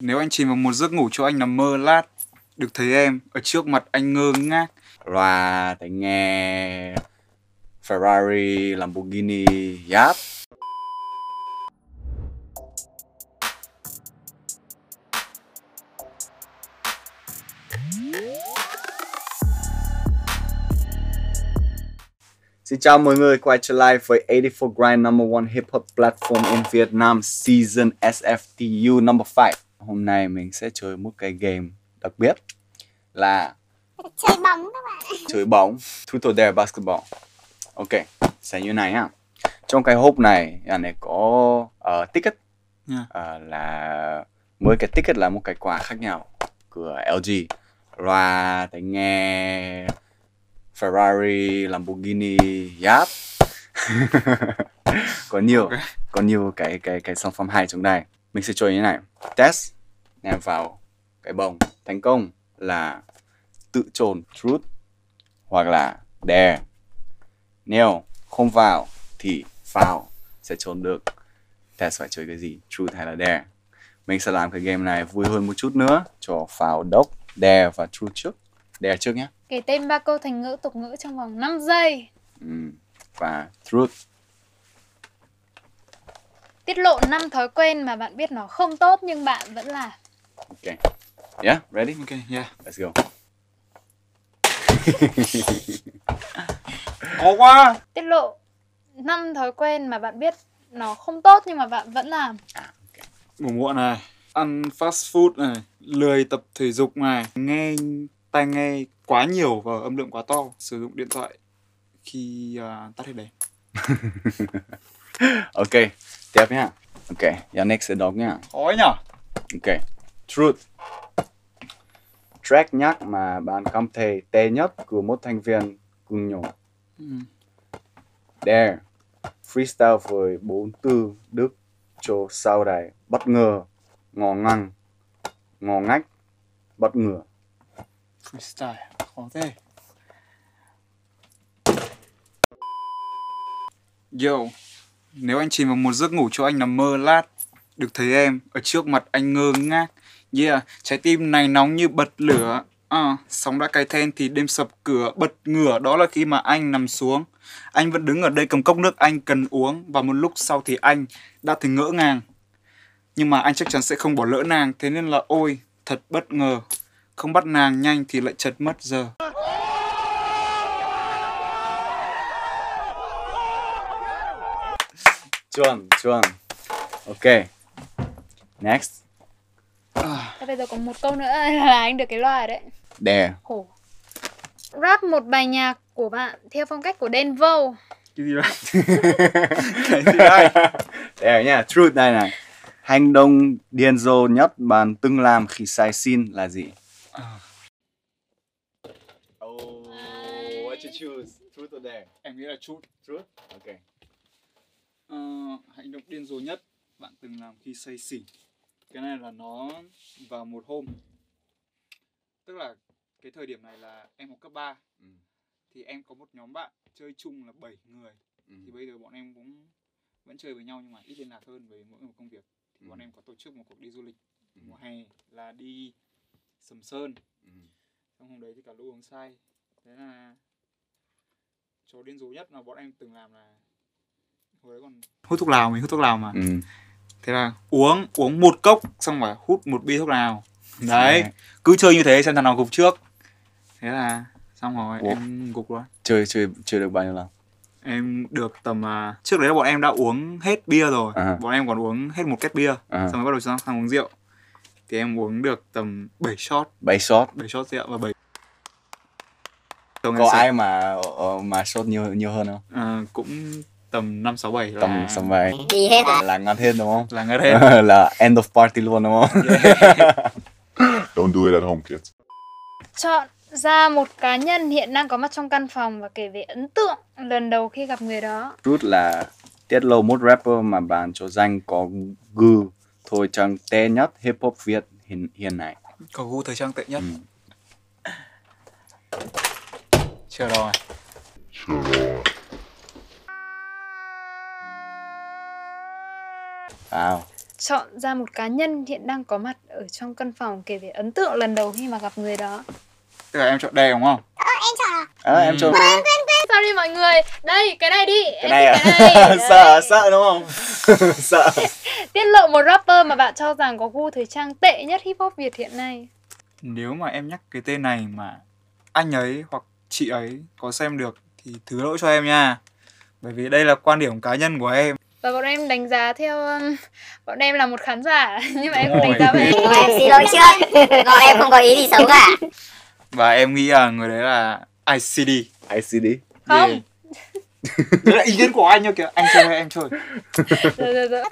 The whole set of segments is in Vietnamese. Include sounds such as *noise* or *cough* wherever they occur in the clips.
Nếu anh chìm vào một giấc ngủ cho anh nằm mơ lát Được thấy em ở trước mặt anh ngơ ngác. Và thấy nghe Ferrari, Lamborghini, Yap. Xin chào mọi người, quay trở lại với 84 Grind number one hip hop platform in Vietnam season SFTU number 5 Hôm nay mình sẽ chơi một cái game đặc biệt là chơi bóng các bạn. chơi bóng Truth or Dare Basketball. Ok, sẽ như này ha. Trong cái hộp này, à, này có uh, ticket. Yeah. Ờ, là mỗi cái ticket là một cái quà khác nhau của LG Loa tai nghe Ferrari, Lamborghini, Yap. *laughs* Có nhiều Ok. có nhiều cái cái cái sản phẩm hay trong đây mình sẽ chơi như thế này. Test. Ném vào cái bóng thành công là tự trồn truth hoặc là dare. Nếu không vào thì foul sẽ trốn được. Test phải chơi cái gì? Truth hay là dare? Mình sẽ làm cái game này vui hơn một chút nữa cho foul đốc dare và truth trước dare trước nhé Kể tên ba câu thành ngữ tục ngữ trong vòng 5 giây. ừ. và truth. Tiết lộ 5 thói quen mà bạn biết nó không tốt nhưng bạn vẫn làm. ok. Yeah ready? Ok, yeah. Let's go. *laughs* Khó quá. Tiết lộ 5 thói quen mà bạn biết nó không tốt nhưng mà bạn vẫn làm. Ngủ muộn này. Ăn fast food này. Lười tập thể dục này. Nghe tai nghe quá nhiều và âm lượng quá to Sử dụng điện thoại khi à, tắt hết đèn. *laughs* Ok tiếp nhá. Ok Yannick sẽ đọc nhá. Khó nhở? Ok truth. Track nhắc mà bạn cảm thấy tệ nhất của một thành viên cùng nhau Ừ. dare freestyle với bốn từ đức cho sau đây bất ngờ ngò ngăng ngò ngách bất ngờ Freestyle. Khó thế Yo Nếu anh chìm vào một giấc ngủ cho anh nằm mơ lát. Được thấy em ở trước mặt anh ngơ ngác. Yeah, trái tim này nóng như bật lửa. À, Sóng đã cay then thì đêm sập cửa Bật ngửa. Đó là khi mà anh nằm xuống. Anh vẫn đứng ở đây cầm cốc nước anh cần uống. Và một lúc sau thì anh đã thấy ngỡ ngàng. Nhưng mà anh chắc chắn sẽ không bỏ lỡ nàng. Thế nên là ôi, thật bất ngờ. Không bắt nàng nhanh thì lại chật mất giờ chuẩn chuẩn ok next Thế bây giờ còn một câu nữa *laughs* là anh được cái loa rồi đấy. dare Khổ. Rap một bài nhạc của bạn theo phong cách của Đen Vâu. Cái gì đây? *laughs* cái gì đây? dare nha truth đây này hành động điên rồ nhất bạn từng làm khi say xin là gì Oh, what you choose? Truth or dare? Em nghĩ là chút Truth. Ok. Ờ, hành động điên rồ nhất bạn từng làm khi say xỉn cái này là nó vào một hôm tức là cái thời điểm này là em học cấp 3 Ừ. thì em có một nhóm bạn chơi chung là 7 người Ừ. thì bây giờ bọn em cũng vẫn chơi với nhau nhưng mà ít liên lạc hơn với mỗi một công việc thì Ừ. bọn em có tổ chức một cuộc đi du lịch Ừ. mùa hè là đi Sầm Sơn Ừ. xong hôm đấy thì cả lũ uống say thế là trò điên rồ nhất mà bọn em từng làm là hồi đấy còn hút thuốc lào mình hút thuốc lào mà Ừ. thế là uống uống một cốc xong rồi hút một bia thuốc lào đấy Đấy. cứ chơi như thế xem thằng nào gục trước thế là xong rồi Ủa? em gục luôn Chơi chơi chơi được bao nhiêu lần? em được tầm à, trước đấy là bọn em đã uống hết bia rồi À. bọn em còn uống hết một két bia À. xong rồi bắt đầu sang, sang uống rượu thì em uống được tầm 7 shot 7 shot. 7 shot rượu và 7 Xong em Có sẽ- ai mà ờ, mà shot nhiều nhiều hơn không? à, cũng tầm 5 6 7 là Tầm tầm vài đi hết à là ngắn hết đúng không? là ngất hết *laughs* là end of party luôn đúng không? *laughs* Don't do it at home, kids. Chọn ra một cá nhân hiện đang có mặt trong căn phòng và kể về ấn tượng lần đầu khi gặp người đó. Truth là tiết lộ một rapper mà bạn cho danh có gu thôi chẳng tệ nhất hip hop Việt hiện hiện nay. có gu thời trang tệ nhất Ừ. chưa rồi Wow. Chọn ra một cá nhân hiện đang có mặt ở trong căn phòng kể về ấn tượng lần đầu khi mà gặp người đó. Tức là em chọn đè đúng không? Ờ, em chọn à? Ờ, em Sao đi mọi người? Đây, cái này đi. cái Em này à? cái này. *laughs* Sợ sợ đúng không? *laughs* sợ. Tiết lộ một rapper mà bạn cho rằng có gu thời trang tệ nhất hip hop Việt hiện nay. Nếu mà em nhắc cái tên này mà anh ấy hoặc chị ấy có xem được thì thứ lỗi cho em nha. Bởi vì đây là quan điểm cá nhân của em. Và bọn em đánh giá theo um, bọn em là một khán giả *laughs* nhưng mà em Đúng không rồi. đánh giá về Bọn em xin lỗi trước Bọn em không có ý gì xấu cả Và em nghĩ là người đấy là ICD. ICD. không. Yeah. Đấy là ý kiến của anh thôi kìa. Anh chơi hay em chơi? Rồi, rồi, rồi.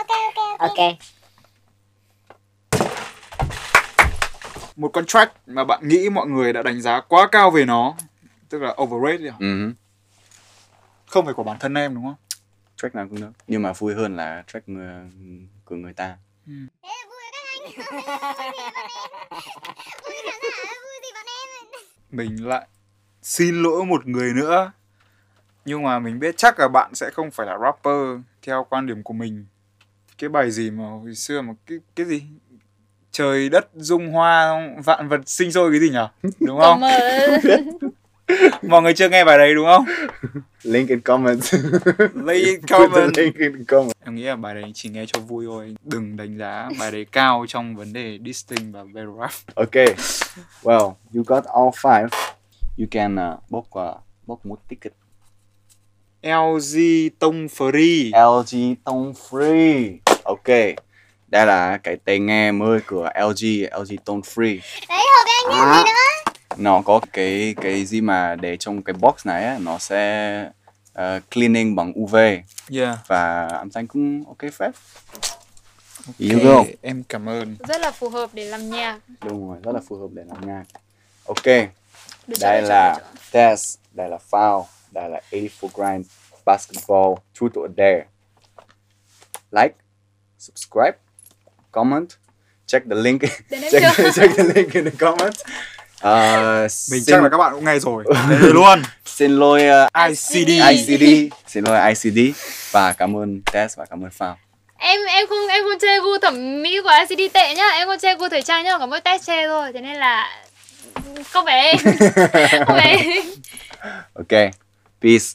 Ok Một con track mà bạn nghĩ mọi người đã đánh giá quá cao về nó. Tức là overrated. à? Ừ. Không phải của bản thân em đúng không? Track nào cũng được. Nhưng mà vui hơn là track người, của người ta. mình lại xin lỗi một người nữa nhưng mà mình biết chắc là bạn sẽ không phải là rapper theo quan điểm của mình cái bài gì mà hồi xưa mà cái cái gì trời đất dung hoa vạn vật sinh sôi cái gì nhở đúng không *laughs* mọi người chưa nghe bài đấy đúng không Link in comments. *laughs* lấy Put the comment link in comment. em nghĩ là bài đấy chỉ nghe cho vui thôi đừng đánh giá bài đấy cao trong vấn đề dissing và battle rap Okay. Well, you got all five. You can uh, book uh, book một ticket. LG tông free LG Tone Free. Ok. Đây là cái tai nghe mới của LG, LG Tone Free. Đấy hộp anh như gì nữa Nó có cái cái gì mà để trong cái box này á, nó sẽ uh, cleaning bằng UV yeah và âm thanh cũng ok phết. You Ok, go. em cảm ơn rất là phù hợp để làm nhạc. Đúng rồi, rất là phù hợp để làm nhạc. Ok. Được đây được là được? Test, đây là Foul, đây là 84 Grind, Basketball, Truth or Dare. Like, subscribe, comment, check the link, *laughs* check, check the link in the comments. *laughs* Uh, mình xin, chắc là các bạn cũng nghe rồi. *laughs* Đây luôn. Xin lỗi uh, ICD ICD, xin lỗi ICD và cảm ơn Test và cảm ơn Foul. em em không em không chê gu thẩm mỹ của ICD tệ nhá. Em không chê gu thời trang nhá. Có mỗi test chê thôi. Thế nên là không phải em. Không phải em. Ok, peace.